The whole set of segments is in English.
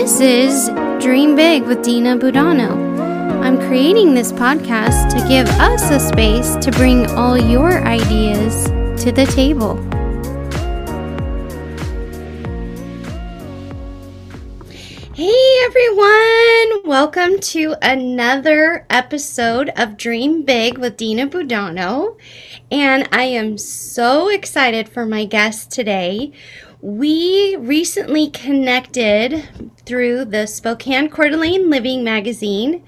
This is Dream Big with Dina Budano. I'm creating this podcast to give us a space to bring all your ideas to the table. Hey everyone! Welcome to another episode of Dream Big with Dina Budano. And I am so excited for my guest today. We recently connected through the Spokane Coeur d'Alene Living magazine.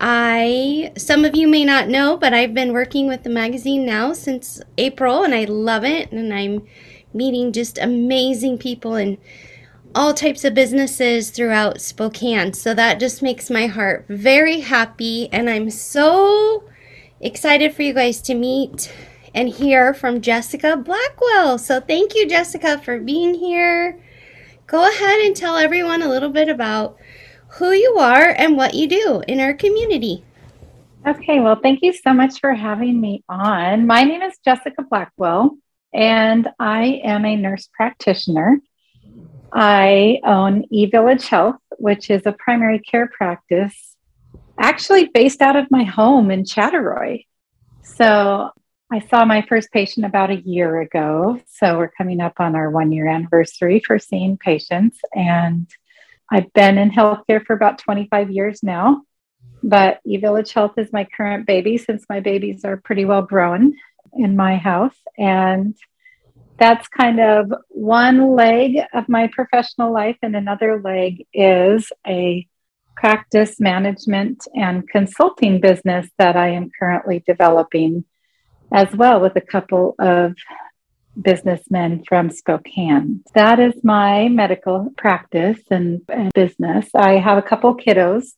I some of you may not know, but I've been working with the magazine now since April and I love it and I'm meeting just amazing people and all types of businesses throughout Spokane. So that just makes my heart very happy and I'm so excited for you guys to meet and hear from Jessica Blackwell. So thank you, Jessica, for being here. Go ahead and tell everyone a little bit about who you are and what you do in our community. Okay, well, thank you so much for having me on. My name is Jessica Blackwell, and I am a nurse practitioner. I own eVillage Health, which is a primary care practice actually based out of my home in Chattaroy. So I saw my first patient about a year ago. So we're coming up on our one year anniversary for seeing patients. And I've been in healthcare for about 25 years now. But eVillage Health is my current baby since my babies are pretty well grown in my house. And that's kind of one leg of my professional life. And another leg is a practice management and consulting business that I am currently developing as well with a couple of businessmen from Spokane. That is my medical practice and, and, business. I have a couple kiddos,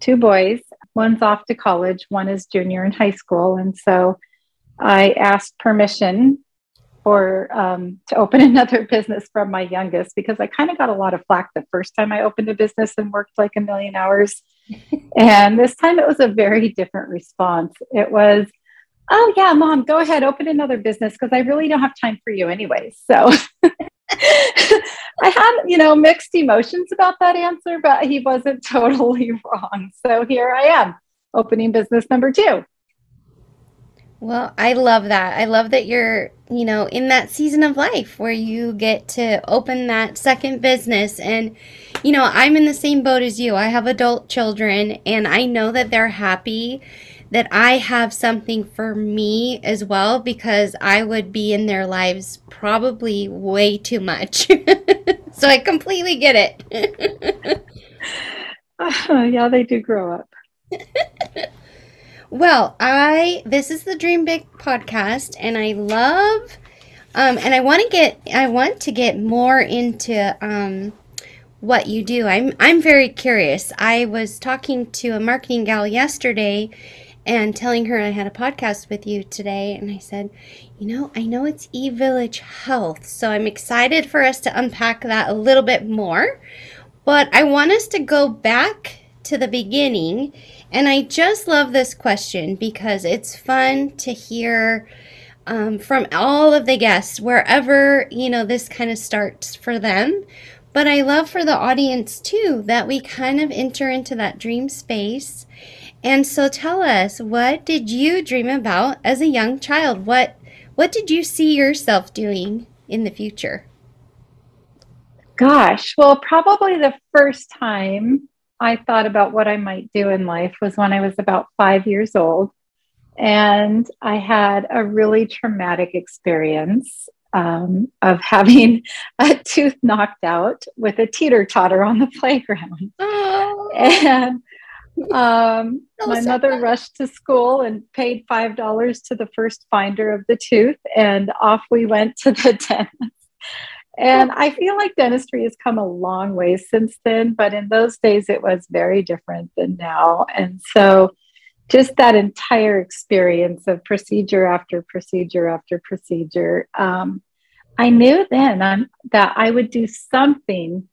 two boys. One's off to college, one is junior in high school. And so I asked permission for um, to open another business from my youngest because I kind of got a lot of flack the first time I opened a business and worked like a million hours. and this time it was a very different response. It was, oh yeah mom go ahead open another business because i really don't have time for you anyways so. I had you know mixed emotions about that answer but he wasn't totally wrong so here i am opening business number two. Well i love that. I love that you're you know in that season of life where you get to open that second business and you know i'm in the same boat as you. I have adult children and i know that they're happy that I have something for me as well because I would be in their lives probably way too much. so I completely get it. uh, yeah, they do grow up. well, I this is the Dream Big podcast and I love um and I want to get I want to get more into um what you do. I'm I'm very curious. I was talking to a marketing gal yesterday and telling her I had a podcast with you today. And I said, you know, I know it's eVillage Health, so I'm excited for us to unpack that a little bit more. But I want us to go back to the beginning. And I just love this question because it's fun to hear um, from all of the guests, wherever, you know, this kind of starts for them. But I love for the audience too that we kind of enter into that dream space and so tell us, what did you dream about as a young child? What what did you see yourself doing in the future? Gosh, well, probably the first time I thought about what I might do in life was when I was about 5 years old. And I had a really traumatic experience um, of having a tooth knocked out with a teeter totter on the playground. Oh. And um, my mother rushed to school and paid five dollars to the first finder of the tooth, and off we went to the dentist. And I feel like dentistry has come a long way since then, but in those days it was very different than now. And so, just that entire experience of procedure after procedure after procedure, um, I knew then um, that I would do something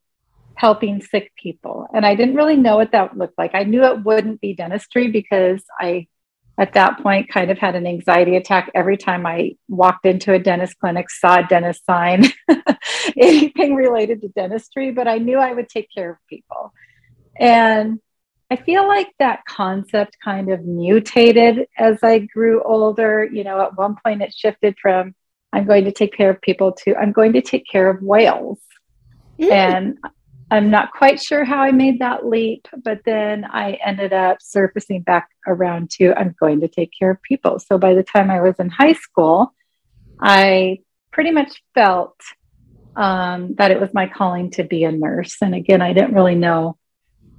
helping sick people. And I didn't really know what that looked like. I knew it wouldn't be dentistry because I at that point kind of had an anxiety attack every time I walked into a dentist clinic, saw a dentist sign, anything related to dentistry, but I knew I would take care of people. And I feel like that concept kind of mutated as I grew older. You know, at one point it shifted from I'm going to take care of people to I'm going to take care of whales. Mm. And I'm not quite sure how I made that leap, but then I ended up surfacing back around to I'm going to take care of people. So by the time I was in high school, I pretty much felt um, that it was my calling to be a nurse. And again, I didn't really know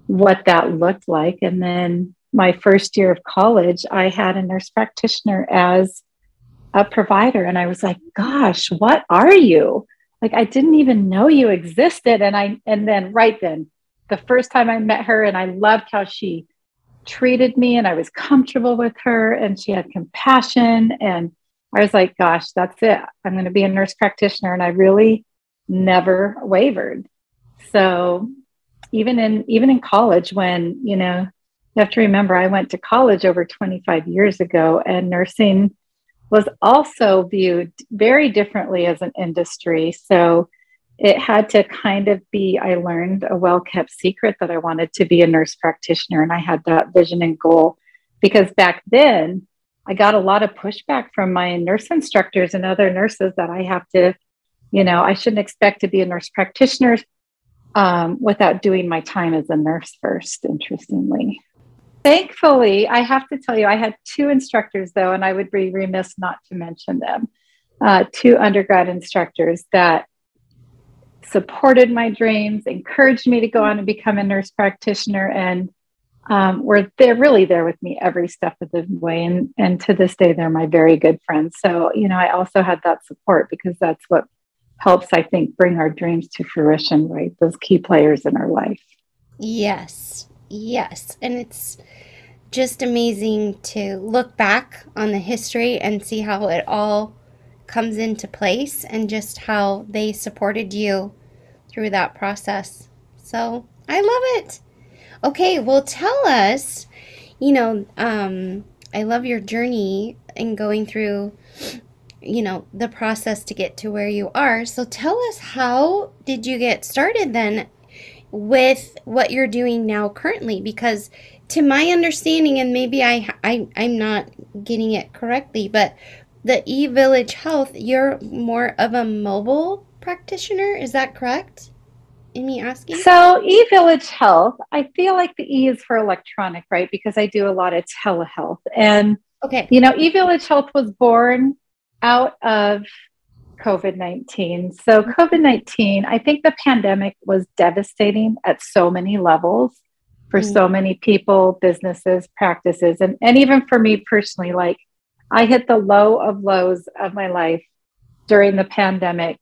what that looked like. And then my first year of college, I had a nurse practitioner as a provider. And I was like, gosh, what are you? Like, I didn't even know you existed. And I, and then right then, the first time I met her, and I loved how she treated me and I was comfortable with her and she had compassion. And I was like, gosh, that's it. I'm going to be a nurse practitioner. And I really never wavered. So even in even in college when you know you have to remember i went to college over 25 years ago and nursing was also viewed very differently as an industry so it had to kind of be i learned a well kept secret that i wanted to be a nurse practitioner and i had that vision and goal because back then i got a lot of pushback from my nurse instructors and other nurses that i have to you know i shouldn't expect to be a nurse practitioner um, without doing my time as a nurse first, interestingly. Thankfully, I have to tell you, I had two instructors though, and I would be remiss not to mention them. Uh, two undergrad instructors that supported my dreams, encouraged me to go on and become a nurse practitioner, and um, were they're really there with me every step of the way. And and to this day, they're my very good friends. So you know, I also had that support because that's what helps, I think, bring our dreams to fruition, right? Those key players in our life. Yes, yes. And it's just amazing to look back on the history and see how it all comes into place and just how they supported you through that process. So I love it. Okay, well, tell us, you know, um, I love your journey and going through you know the process to get to where you are so tell us how did you get started then with what you're doing now currently because to my understanding and maybe I, I i'm not getting it correctly but the e-village health you're more of a mobile practitioner is that correct? In me asking? So e-village health i feel like the e is for electronic right? Because i do a lot of telehealth. And okay. you know e-village health was born out of COVID 19. So, COVID 19, I think the pandemic was devastating at so many levels for mm. so many people, businesses, practices, and, and even for me personally. Like, I hit the low of lows of my life during the pandemic,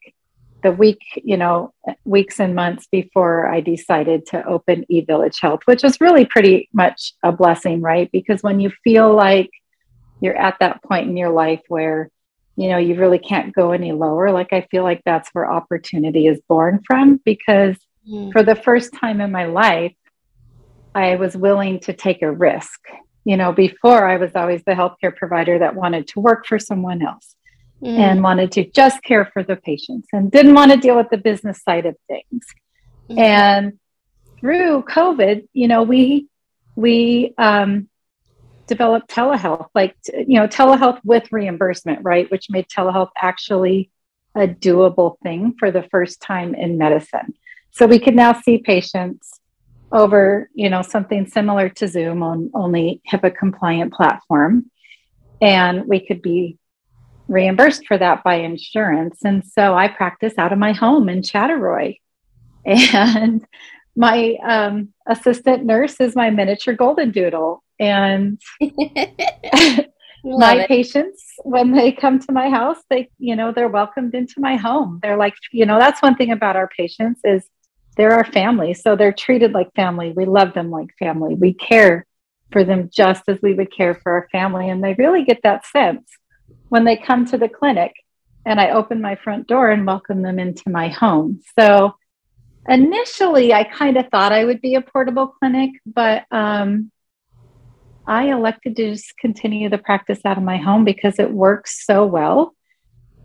the week, you know, weeks and months before I decided to open eVillage Health, which was really pretty much a blessing, right? Because when you feel like you're at that point in your life where you know, you really can't go any lower. Like, I feel like that's where opportunity is born from because mm. for the first time in my life, I was willing to take a risk. You know, before I was always the healthcare provider that wanted to work for someone else mm. and wanted to just care for the patients and didn't want to deal with the business side of things. Mm. And through COVID, you know, we we um, develop telehealth, like, you know, telehealth with reimbursement, right? Which made telehealth actually a doable thing for the first time in medicine. So we can now see patients over, you know, something similar to Zoom on only HIPAA compliant platform. And we could be reimbursed for that by insurance. And so I practice out of my home in Chattaroy. And my um, assistant nurse is my miniature golden doodle. And my it. patients when they come to my house they you know they're welcomed into my home. They're like you know that's one thing about our patients is they're our family. So they're treated like family. We love them like family. We care for them just as we would care for our family. And they really get that sense when they come to the clinic and i open my front door and welcome them into my home. So initially i kind of thought i would be a portable clinic but um, I elected to just continue the practice out of my home because it works so well.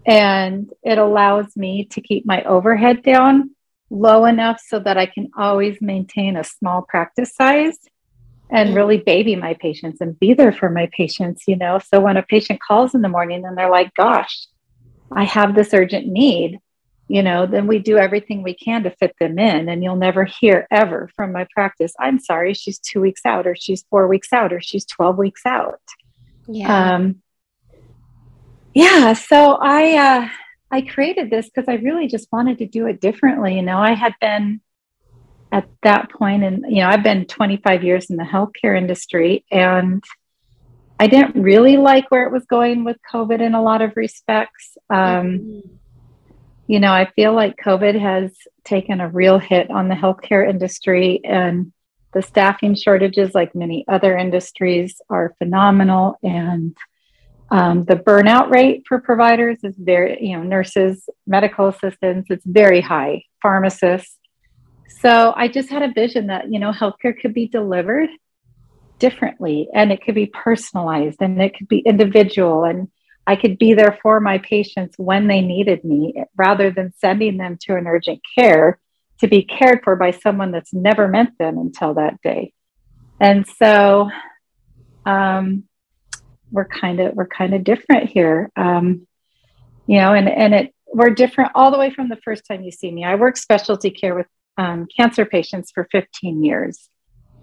And it allows me to keep my overhead down low enough so that I can always maintain a small practice size and really baby my patients and be there for my patients, you know. So when a patient calls in the morning and they're like, gosh, I have this urgent need, you know, then we do everything we can to fit them in. And you'll never hear ever from my practice, I'm sorry, she's two weeks out, or she's four weeks out, or she's 12 weeks out. Yeah. Um, yeah. So I, uh, I created this because I really just wanted to do it differently. You know, I had been at that point, and you know, I've been 25 years in the healthcare industry, and I didn't really like where it was going with COVID in a lot of respects. Um, mm-hmm. You know, I feel like COVID has taken a real hit on the healthcare industry, and the staffing shortages, like many other industries, are phenomenal. And um, the burnout rate for providers is very, you know, nurses, medical assistants, it's very high, pharmacists. So I just had a vision that, you know, healthcare could be delivered differently and it could be personalized and it could be individual and I could be there for my patients when they needed me rather than sending them to an urgent care to be cared for by someone that's never met them until that day. And so, um, we're kind of we're kind of different here um, you know and and it we're different all the way from the first time you see me i work specialty care with um, cancer patients for 15 years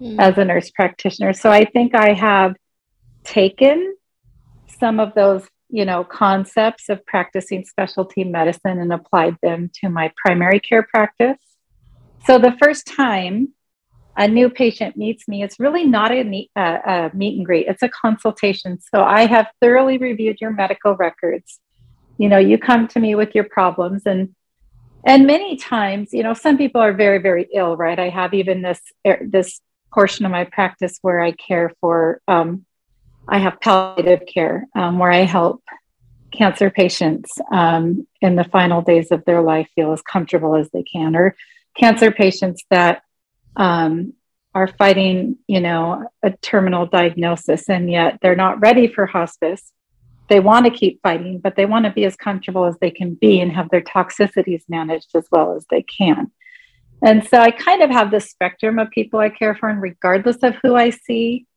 mm. as a nurse practitioner so i think i have taken some of those you know concepts of practicing specialty medicine and applied them to my primary care practice so the first time a new patient meets me, it's really not a meet, uh, a meet and greet, it's a consultation. So I have thoroughly reviewed your medical records. You know, you come to me with your problems and and many times, you know, some people are very, very ill, right? I have even this er, this portion of my practice where I care for, um, I have palliative care um, where I help cancer patients um, in the final days of their life feel as comfortable as they can, or cancer patients that um, are fighting, you know, a terminal diagnosis, and yet they're not ready for hospice. They want to keep fighting, but they want to be as comfortable as they can be and have their toxicities managed as well as they can. And so I kind of have this spectrum of people I care for, and regardless of who I see,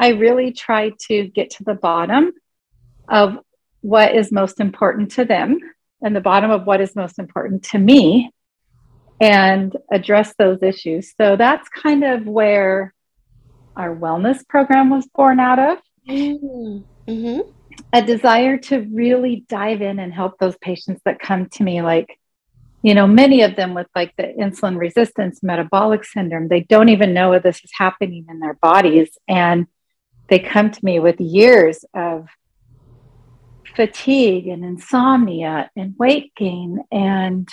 I really try to get to the bottom of what is most important to them and the bottom of what is most important to me and address those issues. So that's kind of where our wellness program was born out of. Mm-hmm. A desire to really dive in and help those patients that come to me, like, you know, many of them with like the insulin resistance, metabolic syndrome, they don't even know this is happening in their bodies. And they come to me with years of fatigue and insomnia and weight gain and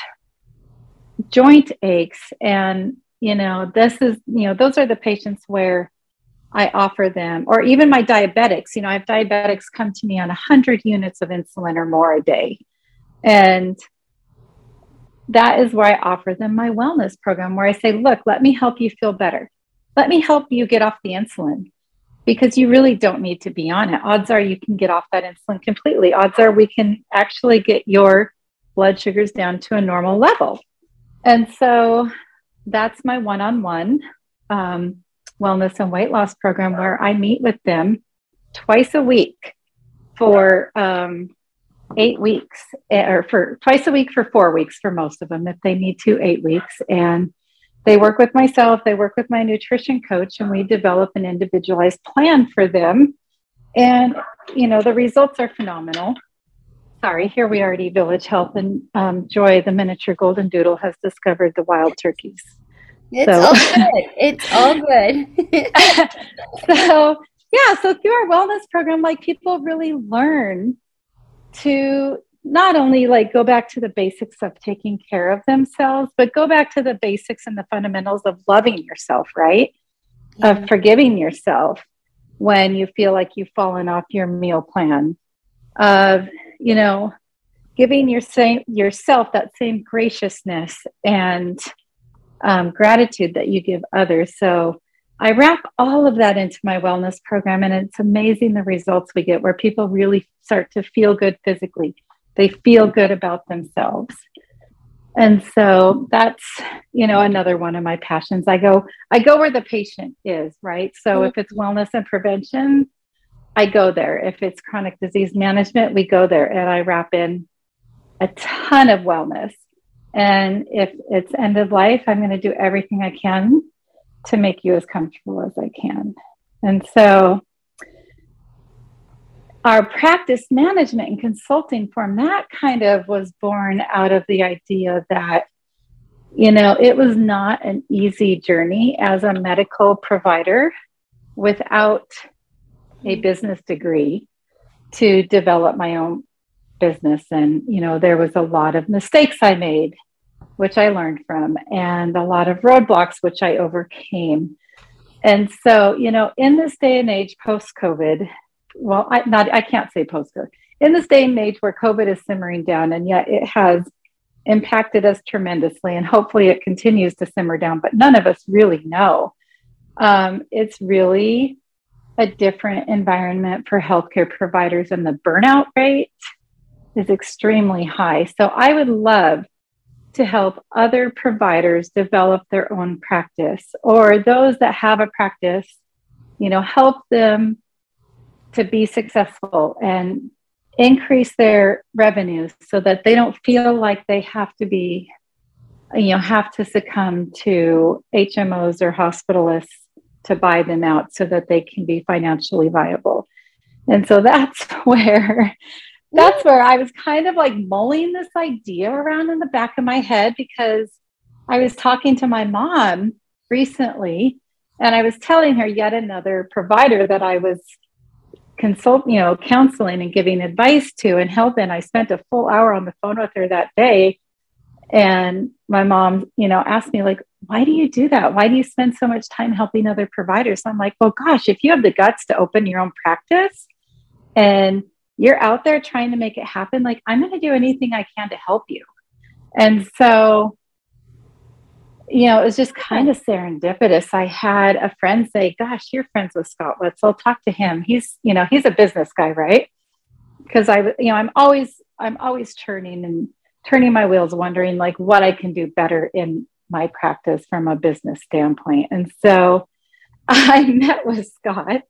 joint aches. And you know this is you know those are the patients where i offer them or even my diabetics you know i have diabetics come to me on 100 units of insulin or more a day. And that is where i offer them my wellness program where i say look let me help you feel better. Let me help you get off the insulin because you really don't need to be on it. Odds are you can get off that insulin completely. Odds are we can actually get your blood sugars down to a normal level. And so that's my one on one wellness and weight loss program where I meet with them twice a week for um, eight weeks, eh, or for twice a week for four weeks for most of them, if they need to, eight weeks. And they work with myself, they work with my nutrition coach, and we develop an individualized plan for them. And, you know, the results are phenomenal sorry, here we are at Village Health, and um, Joy, the miniature golden doodle, has discovered the wild turkeys. It's so. all good. It's all good. so, yeah, so through our wellness program, like people really learn to not only like go back to the basics of taking care of themselves, but go back to the basics and the fundamentals of loving yourself, right? Yeah. Of forgiving yourself when you feel like you've fallen off your meal plan, of you know, giving your same, yourself that same graciousness and um, gratitude that you give others. So, I wrap all of that into my wellness program, and it's amazing the results we get where people really start to feel good physically. They feel good about themselves. And so that's, you know, another one of my passions. I go, I go where the patient is, right? So if it's wellness and prevention, I go there. If it's chronic disease management, we go there and I wrap in a ton of wellness. And if it's end of life, I'm going to do everything I can to make you as comfortable as I can. And so our practice management and consulting firm that kind of was born out of the idea that you know it was not an easy journey as a medical provider without a business degree to develop my own business and you know there was a lot of mistakes i made which I learned from, and a lot of roadblocks, which I overcame. And so, you know, in this day and age post COVID, well, I not I can't say post COVID. In this day and age where COVID is simmering down, and yet it has impacted us tremendously, and hopefully it continues to simmer down, but none of us really know. Um, it's really a different environment for healthcare providers, and the burnout rate is extremely high. So I would love to help other providers develop their own practice or those that have a practice, you know, help them to be successful and increase their revenues so that they don't feel like they have to be, you know, have to succumb to HMOs or hospitalists to buy them out so that they can be financially viable. And so that's where that's where I was kind of like mulling this idea around in the back of my head because I was talking to my mom recently and I was telling her yet another provider that I was consult, you know, counseling and giving advice to and helping. I spent a full hour on the phone with her that day. And my mom, you know, asked me like, why do you do that? Why do you spend so much time helping other providers? I'm like, well, gosh, if you have the guts to open your own practice and you're out there trying to make it happen. Like, I'm going to do anything I can to help you. And so, you know, it was just kind of serendipitous. I had a friend say, Gosh, you're friends with Scott Let's I'll talk to him. He's, you know, he's a business guy, right? Because I, you know, I'm always, I'm always turning and turning my wheels, wondering like what I can do better in my practice from a business standpoint. And so I met with Scott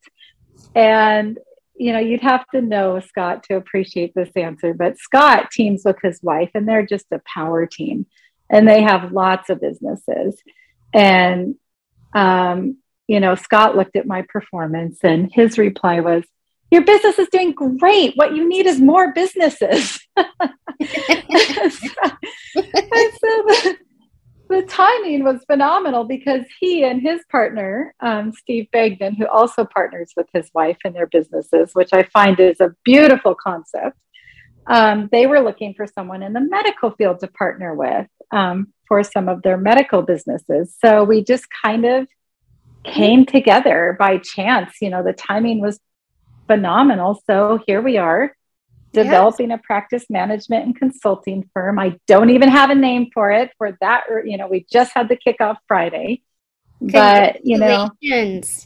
and you know, you'd have to know Scott to appreciate this answer, but Scott teams with his wife and they're just a power team and they have lots of businesses. And, um, you know, Scott looked at my performance and his reply was, Your business is doing great. What you need is more businesses. and so the timing was phenomenal because he and his partner, um, Steve Bagden, who also partners with his wife in their businesses, which I find is a beautiful concept, um, they were looking for someone in the medical field to partner with um, for some of their medical businesses. So we just kind of came together by chance. You know, the timing was phenomenal. So here we are developing yes. a practice management and consulting firm. I don't even have a name for it for that. You know, we just had the kickoff Friday, but you know, yes.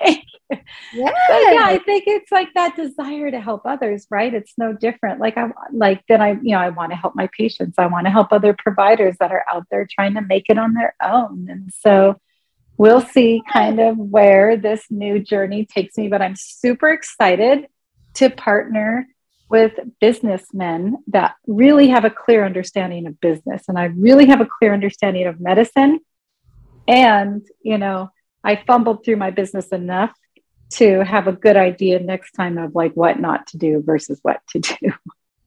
Thank you. Yes. But yeah, I think it's like that desire to help others, right? It's no different. Like I like that I, you know, I want to help my patients. I want to help other providers that are out there trying to make it on their own. And so we'll see kind of where this new journey takes me, but I'm super excited to partner with businessmen that really have a clear understanding of business and I really have a clear understanding of medicine. And, you know, I fumbled through my business enough to have a good idea next time of like what not to do versus what to do.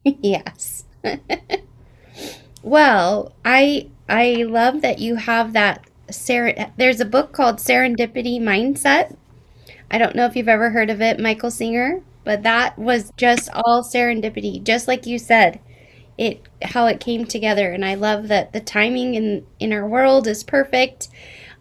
yes. well, I I love that you have that ser- there's a book called Serendipity Mindset. I don't know if you've ever heard of it, Michael Singer. But that was just all serendipity, just like you said. It how it came together and I love that the timing in in our world is perfect.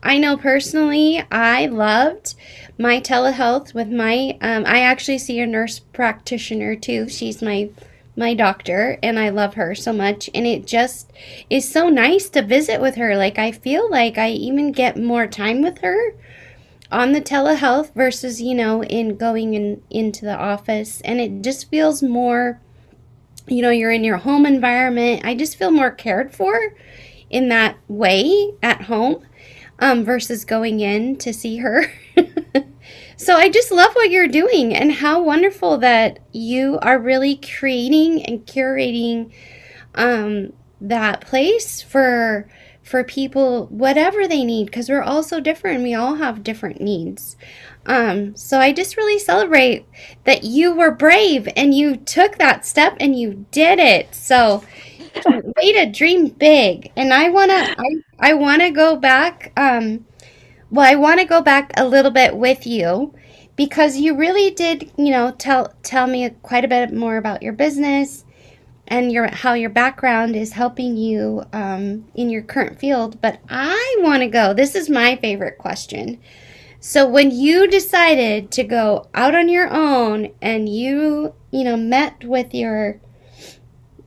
I know personally, I loved my telehealth with my um, I actually see a nurse practitioner too. She's my my doctor and I love her so much and it just is so nice to visit with her. Like I feel like I even get more time with her on the telehealth versus, you know, in going in into the office and it just feels more you know, you're in your home environment. I just feel more cared for in that way at home um, versus going in to see her. So I just love what you're doing and how wonderful that you are really creating and curating um, that place for for people whatever they need because we're all so different. We all have different needs. Um, so i just really celebrate that you were brave and you took that step and you did it. So way to dream big. And i want to I, I want to go back um, well, I want to go back a little bit with you because you really did, you know, tell tell me quite a bit more about your business and your how your background is helping you um, in your current field. But I want to go. This is my favorite question. So when you decided to go out on your own and you, you know, met with your,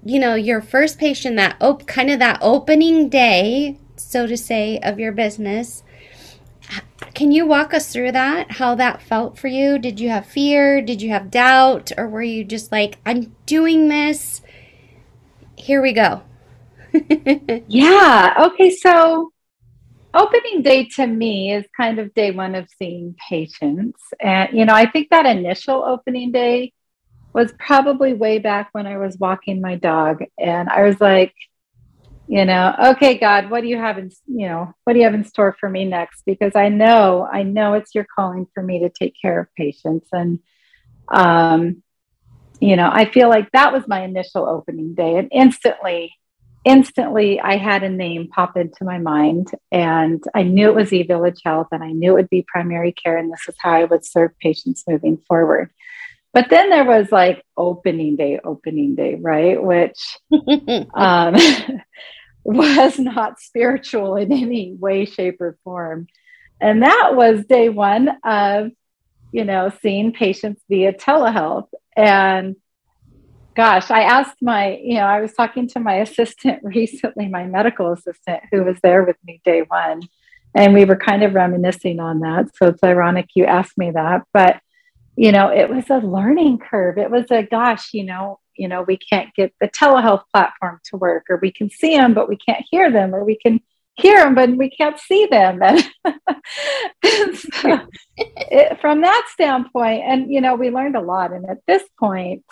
you know, your first patient that op- kind of that opening day, so to say, of your business can you walk us through that? How that felt for you? Did you have fear? Did you have doubt? Or were you just like, I'm doing this? Here we go. yeah. Okay. So, opening day to me is kind of day one of seeing patients. And, you know, I think that initial opening day was probably way back when I was walking my dog. And I was like, you know okay god what do you have in you know what do you have in store for me next? Because i know i know it's your calling for me to take care of patients. And um you know i feel like that was my initial opening day. And instantly instantly i had a name pop into my mind. And i knew it was e-village health and i knew it would be primary care and this is how i would serve patients moving forward but then there was like opening day opening day right which um was not spiritual in any way, shape, or form. And that was day one of, you know, seeing patients via telehealth. And gosh, I asked my, you know, I was talking to my assistant recently, my medical assistant, who was there with me day one. And we were kind of reminiscing on that. So it's ironic you asked me that. But, you know, it was a learning curve. It was a gosh, you know, you know we can't get the telehealth platform to work or we can see them but we can't hear them or we can hear them but we can't see them. And, so it, from that standpoint and you know we learned a lot. And at this point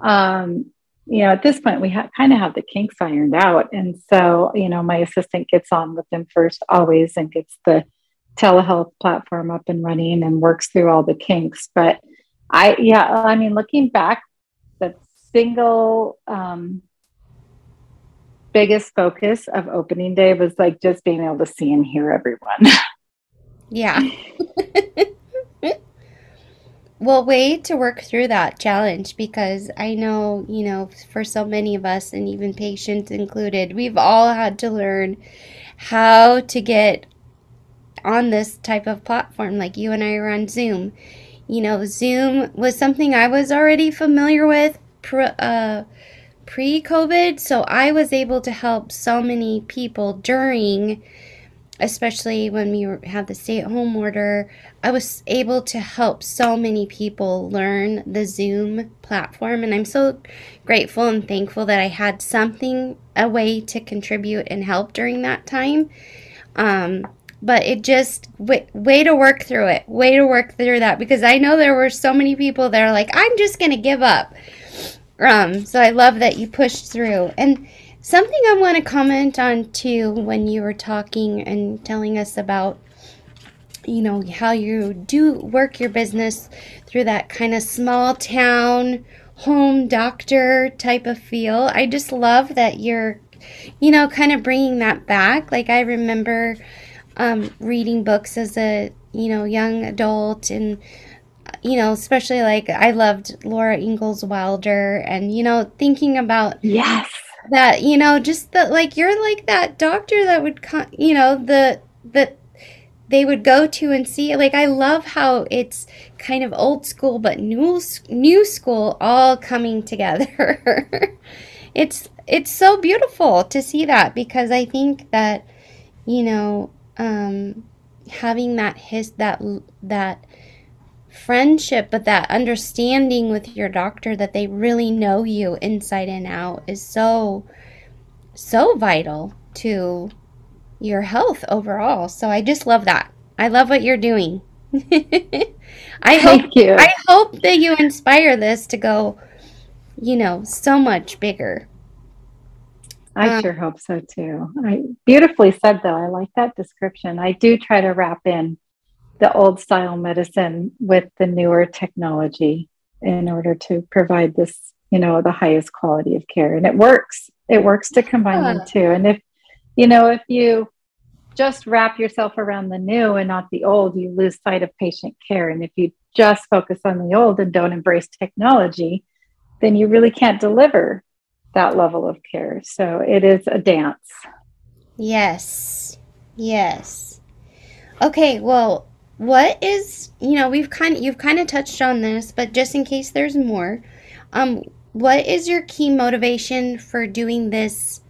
um you know at this point we ha- kind of have the kinks ironed out. And so you know my assistant gets on with them first always and gets the telehealth platform up and running and works through all the kinks but i yeah i mean looking back the single um, biggest focus of opening day was like just being able to see and hear everyone. yeah. well, way to work through that challenge because I know, you know, for so many of us, and even patients included, we've all had to learn how to get on this type of platform. Like you and I are on Zoom. You know, Zoom was something I was already familiar with, pre, uh, pre-COVID, so I was able to help so many people during, especially when we had the stay-at-home order. I was able to help so many people learn the Zoom platform, and I'm so grateful and thankful that I had something, a way to contribute and help during that time. Um, but it just way, way to work through it way to work through that because i know there were so many people that are like i'm just gonna give up um, so I love that you pushed through. And something I want to comment on too when you were talking and telling us about you know how you do work your business through that kind of small town home doctor type of feel. I just love that you're you know kind of bringing that back. Like I remember um, reading books as a you know young adult and you know, especially like I loved Laura Ingalls Wilder and, you know, thinking about yes that, you know, just that like you're like that doctor that would, you know, the, the, they would go to and see like I love how it's kind of old school but new new school all coming together. it's it's so beautiful to see that because I think that you know um, having that his that that friendship but that understanding with your doctor that they really know you inside and out is so so vital to your health overall. So I just love that. I love what you're doing. I Thank hope you. I hope that you inspire this to go, you know, so much bigger. I um, sure hope so too. I beautifully said though. I like that description. I do try to wrap in the old style medicine with the newer technology in order to provide this, you know, the highest quality of care. And it works. It works to combine yeah. them too. And if you know, if you just wrap yourself around the new and not the old, you lose sight of patient care. And if you just focus on the old and don't embrace technology, then you really can't deliver that level of care. So it is a dance. Yes. Yes. Okay, well, what is, you know, we've kind of you've kind of touched on this, but just in case there's more, um what is your key motivation for doing this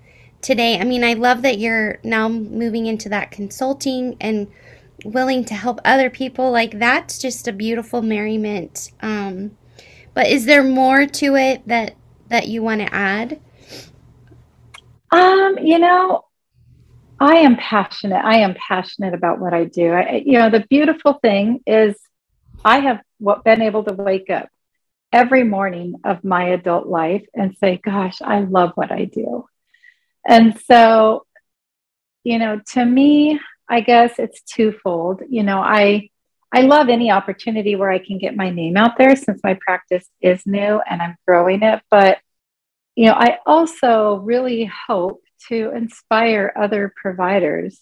today. I mean, I love that you're now moving into that consulting and willing to help other people. Like that's just a beautiful merriment. Um, but is there more to it that that you want to add? Um, you know, I am passionate. I am passionate about what I do. I, you know, the beautiful thing is I have been able to wake up every morning of my adult life and say, gosh, I love what I do. And so, you know, to me, I guess it's twofold. You know, I I love any opportunity where I can get my name out there since my practice is new and I'm growing it, but you know, I also really hope to inspire other providers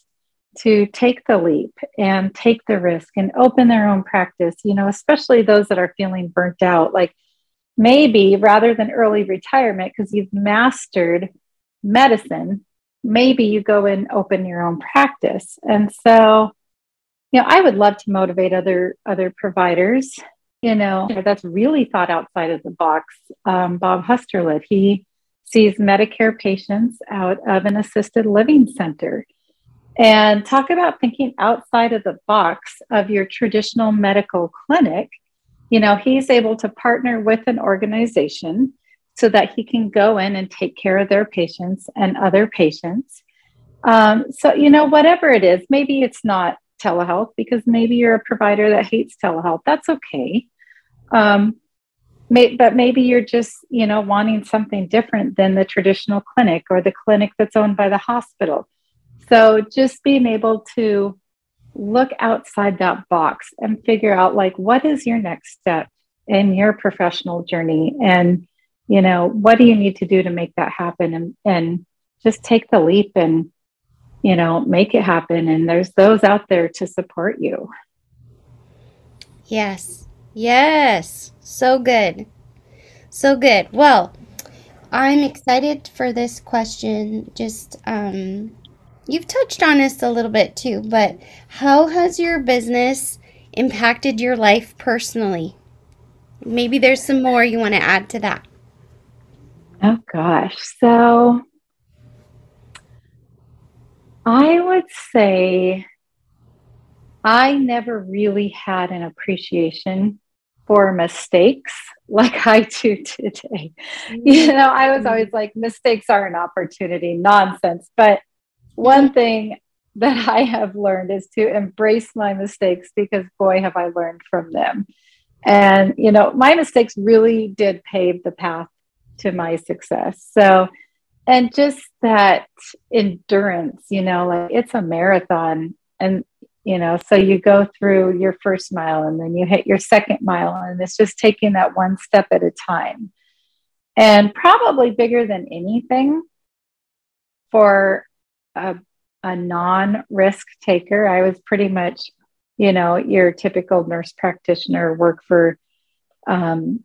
to take the leap and take the risk and open their own practice, you know, especially those that are feeling burnt out. Like maybe rather than early retirement, because you've mastered medicine, maybe you go and open your own practice. And so, you know, I would love to motivate other other providers. You know, that's really thought outside of the box. Um, Bob Husterlid, he sees Medicare patients out of an assisted living center. And talk about thinking outside of the box of your traditional medical clinic. You know, he's able to partner with an organization so that he can go in and take care of their patients and other patients. Um, so, you know, whatever it is, maybe it's not telehealth because maybe you're a provider that hates telehealth. That's okay. Um, may, but maybe you're just, you know, wanting something different than the traditional clinic or the clinic that's owned by the hospital. So, just being able to look outside that box and figure out like what is your next step in your professional journey and you know what do you need to do to make that happen and and just take the leap and you know make it happen. And there's those out there to support you. Yes. Yes. So good. So good. Well i'm excited for this question. Just um you've touched on this a little bit too but how has your business impacted your life personally? Maybe there's some more you want to add to that. Oh gosh. So I would say I never really had an appreciation for mistakes like I do today. Mm. You know, I was mm. always like, mistakes are an opportunity, nonsense. But one thing that I have learned is to embrace my mistakes because boy, have I learned from them. And, you know, my mistakes really did pave the path to my success. So, and just that endurance, you know, like it's a marathon. And, you know, so you go through your first mile and then you hit your second mile, and it's just taking that one step at a time. And probably bigger than anything for a, a non risk taker, I was pretty much, you know, your typical nurse practitioner, work for um,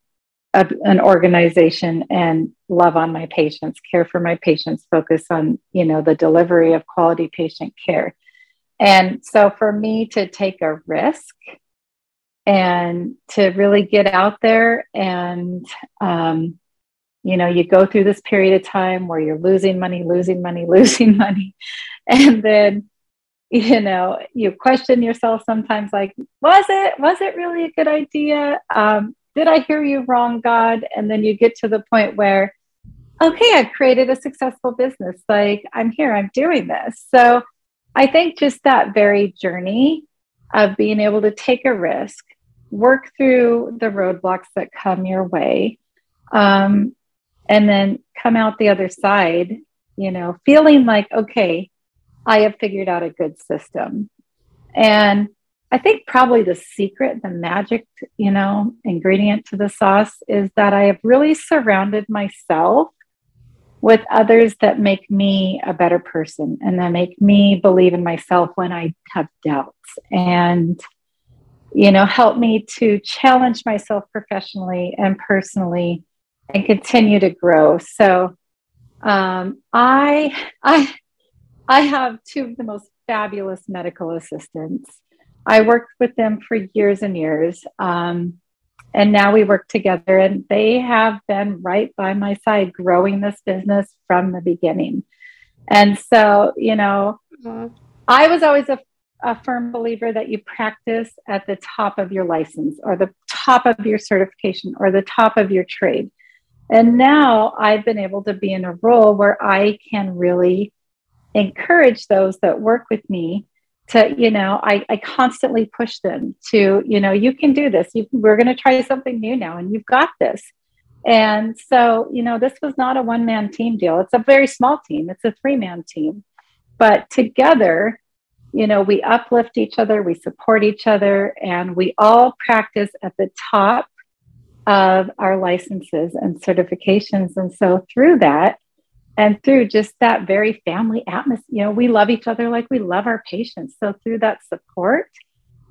a, an organization and love on my patients, care for my patients, focus on, you know, the delivery of quality patient care. And so for me to take a risk and to really get out there and, um, you know, you go through this period of time where you're losing money, losing money, losing money. And then, you know, you question yourself sometimes like, was it, was it really a good idea? Um, did I hear you wrong, God? And then you get to the point where, okay, I've created a successful business. Like I'm here, I'm doing this. So I think just that very journey of being able to take a risk, work through the roadblocks that come your way, um, and then come out the other side, you know, feeling like, okay, I have figured out a good system. And I think probably the secret, the magic, you know, ingredient to the sauce is that I have really surrounded myself with others that make me a better person and that make me believe in myself when I have doubts and, you know, help me to challenge myself professionally and personally and continue to grow. So, um, I, I, I have two of the most fabulous medical assistants I worked with them for years and years. Um, and now we work together, and they have been right by my side growing this business from the beginning. And so, you know, mm-hmm. I was always a, a firm believer that you practice at the top of your license or the top of your certification or the top of your trade. And now I've been able to be in a role where I can really encourage those that work with me to you know I, I constantly push them to you know you can do this. You, we're going to try something new now and you've got this. And so you know this was not a one man team deal. It's a very small team. It's a three man team. But together you know we uplift each other we support each other and we all practice at the top of our licenses and certifications. And so through that and through just that very family atmosphere you know we love each other like we love our patients. So through that support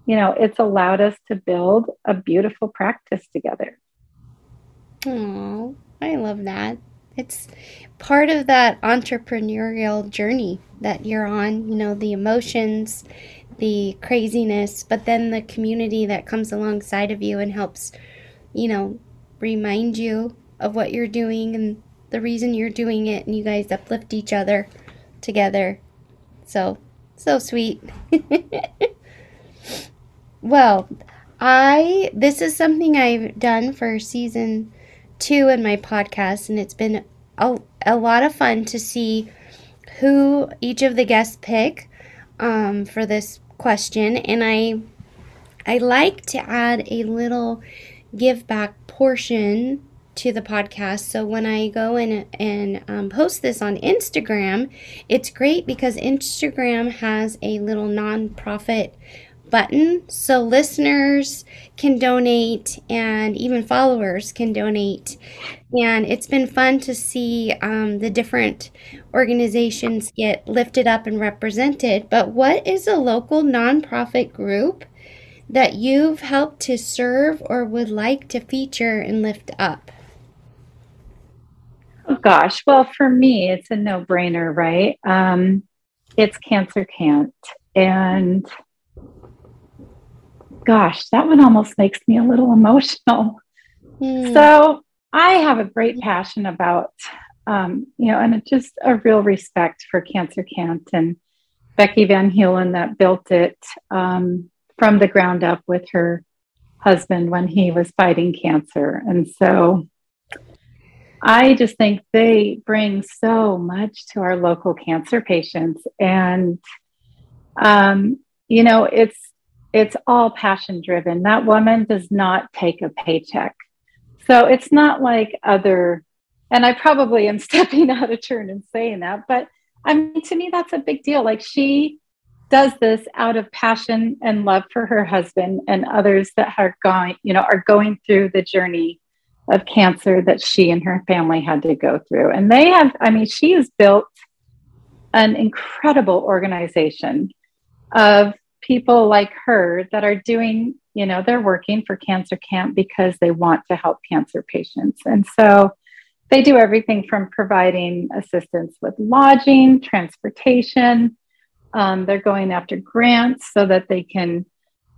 you know it's allowed us to build a beautiful practice together. Oh i love that. It's part of that entrepreneurial journey that you're on you know the emotions the craziness but then the community that comes alongside of you and helps you know remind you of what you're doing and the reason you're doing it and you guys uplift each other together. So, so sweet. well, I this is something I've done for season 2 in my podcast and it's been a, a lot of fun to see who each of the guests pick um, for this question and I I like to add a little give back portion to the podcast. So when I go in and um, post this on Instagram, it's great because Instagram has a little nonprofit button. So listeners can donate and even followers can donate. And it's been fun to see um, the different organizations get lifted up and represented. But what is a local nonprofit group that you've helped to serve or would like to feature and lift up Oh gosh, well, for me, it's a no brainer, right? Um, it's Cancer Can't. And gosh, that one almost makes me a little emotional. Mm. So I have a great passion about, um, you know, and just a real respect for Cancer Can't and Becky Van Heulen that built it um, from the ground up with her husband when he was fighting cancer. And so I just think they bring so much to our local cancer patients. And, um, you know, it's, it's all passion driven. That woman does not take a paycheck. So it's not like other, and I probably am stepping out of turn and saying that, but I mean, to me, that's a big deal. Like she does this out of passion and love for her husband and others that are going, you know, are going through the journey of cancer that she and her family had to go through. And they have, I mean, she has built an incredible organization of people like her that are doing, you know, they're working for Cancer Can't because they want to help cancer patients. And so they do everything from providing assistance with lodging, transportation, Um, they're going after grants so that they can,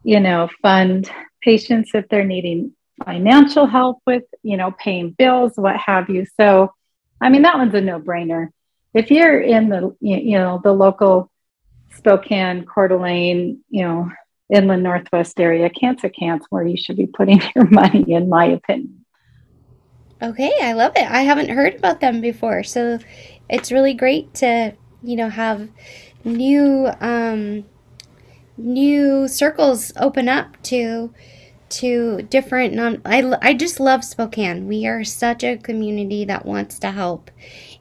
you know, fund patients if they're needing financial help with, you know, paying bills, what have you. So, I mean, that one's a no brainer. If you're in the, you know, the local Spokane, Coeur d'Alene, you know, inland Northwest area, Cancer Can's where you should be putting your money, in my opinion. Okay, I love it. I haven't heard about them before. So it's really great to, you know, have new um new circles open up to to different non I, I just love spokane. We are such a community that wants to help.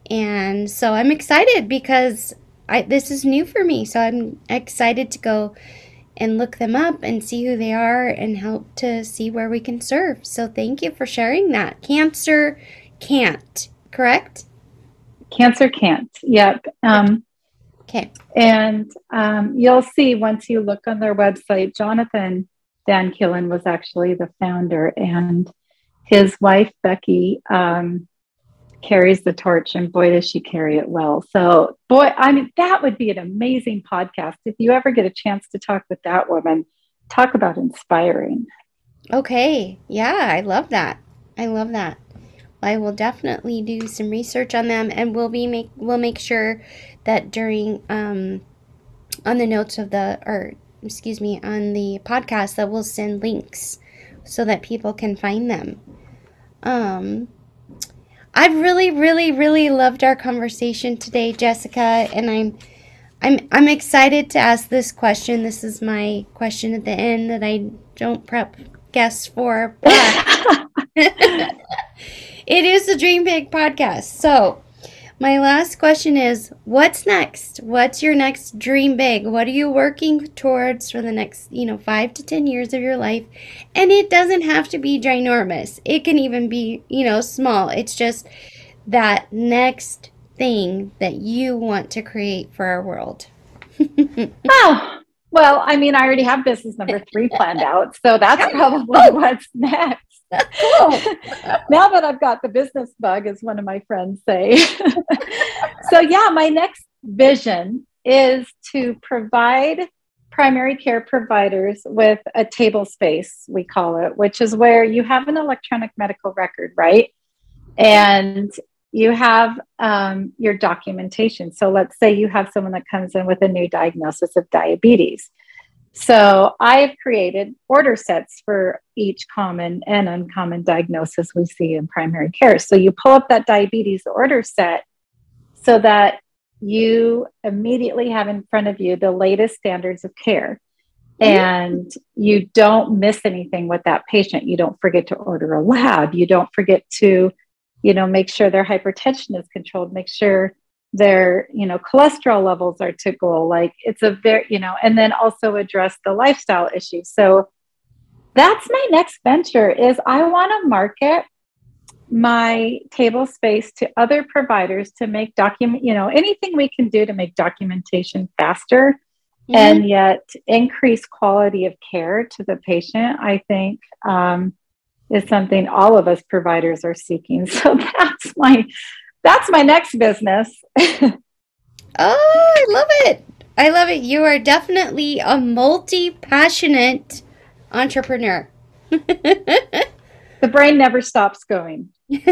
And so i'm excited because I, this is new for me. So i'm excited to go and look them up and see who they are and help to see where we can serve. So thank you for sharing that. Cancer can't correct? Cancer can't. Yep. Um, okay. and um, you'll see once you look on their website jonathan Dan Killen was actually the founder, and his wife, Becky, um, carries the torch, and boy, does she carry it well. So, boy, I mean, that would be an amazing podcast. If you ever get a chance to talk with that woman, talk about inspiring. Okay. Yeah, I love that. I love that. I will definitely do some research on them, and we'll be make we'll make sure that during um, on the notes of the or excuse me, on the podcast that will send links so that people can find them. Um, I've really, really, really loved our conversation today, Jessica, and I'm I'm I'm excited to ask this question. This is my question at the end that I don't prep guests for, but it is the Dream Big podcast. So my last question is what's next? What's your next dream big? What are you working towards for the next, you know, 5 to 10 years of your life? And it doesn't have to be ginormous. It can even be, you know, small. It's just that next thing that you want to create for our world. oh, well, I mean, I already have business number 3 planned out, so that's probably oh. what's next. Now that I've got the business bug, as one of my friends say. so, yeah, my next vision is to provide primary care providers with a table space, we call it, which is where you have an electronic medical record, right? And you have um, your documentation. So, let's say you have someone that comes in with a new diagnosis of diabetes. So I've created order sets for each common and uncommon diagnosis we see in primary care. So you pull up that diabetes order set so that you immediately have in front of you the latest standards of care. And you don't miss anything with that patient. You don't forget to order a lab. You don't forget to, you know, make sure their hypertension is controlled, make sure their you know cholesterol levels are to goal. Like it's a very you know and then also address the lifestyle issues. So that's my next venture is i want to market my table space to other providers to make document you know anything we can do to make documentation faster mm-hmm. and yet increase quality of care to the patient i think um, is something all of us providers are seeking. So that's my that's my next business. oh, I love it. I love it. You are definitely a multi passionate entrepreneur. the brain never stops going.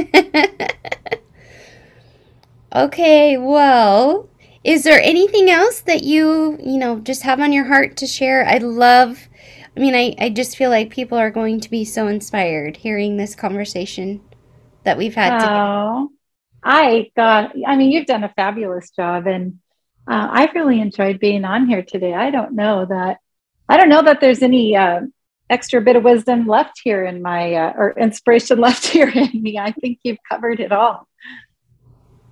okay, well, is there anything else that you, you know, just have on your heart to share? I love, I mean, I, I just feel like people are going to be so inspired hearing this conversation that we've had oh, today. I got, I mean, you've done a fabulous job and uh, I've really enjoyed being on here today. I don't know that, I don't know that there's any uh, extra bit of wisdom left here in my, uh, or inspiration left here in me. I think you've covered it all.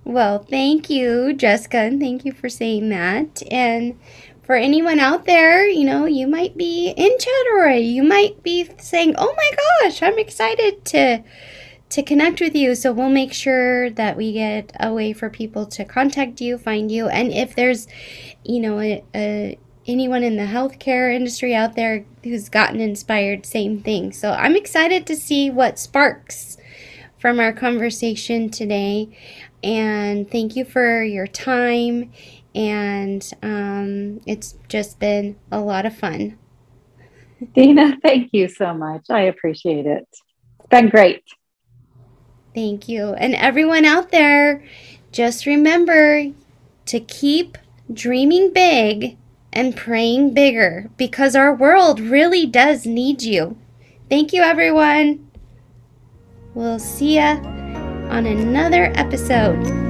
Well, thank you, Jessica, and thank you for saying that. And for anyone out there, you know, you might be in Chattaroy. You might be saying, "Oh my gosh, I'm excited to to connect with you. So we'll make sure that we get a way for people to contact you, find you, and if there's, you know, a, a, anyone in the healthcare industry out there who's gotten inspired, same thing. So I'm excited to see what sparks from our conversation today. And thank you for your time and um, it's just been a lot of fun. Dina, thank you so much. I appreciate it. It's been great. Thank you. And everyone out there, just remember to keep dreaming big and praying bigger because our world really does need you. Thank you, everyone. We'll see ya on another episode.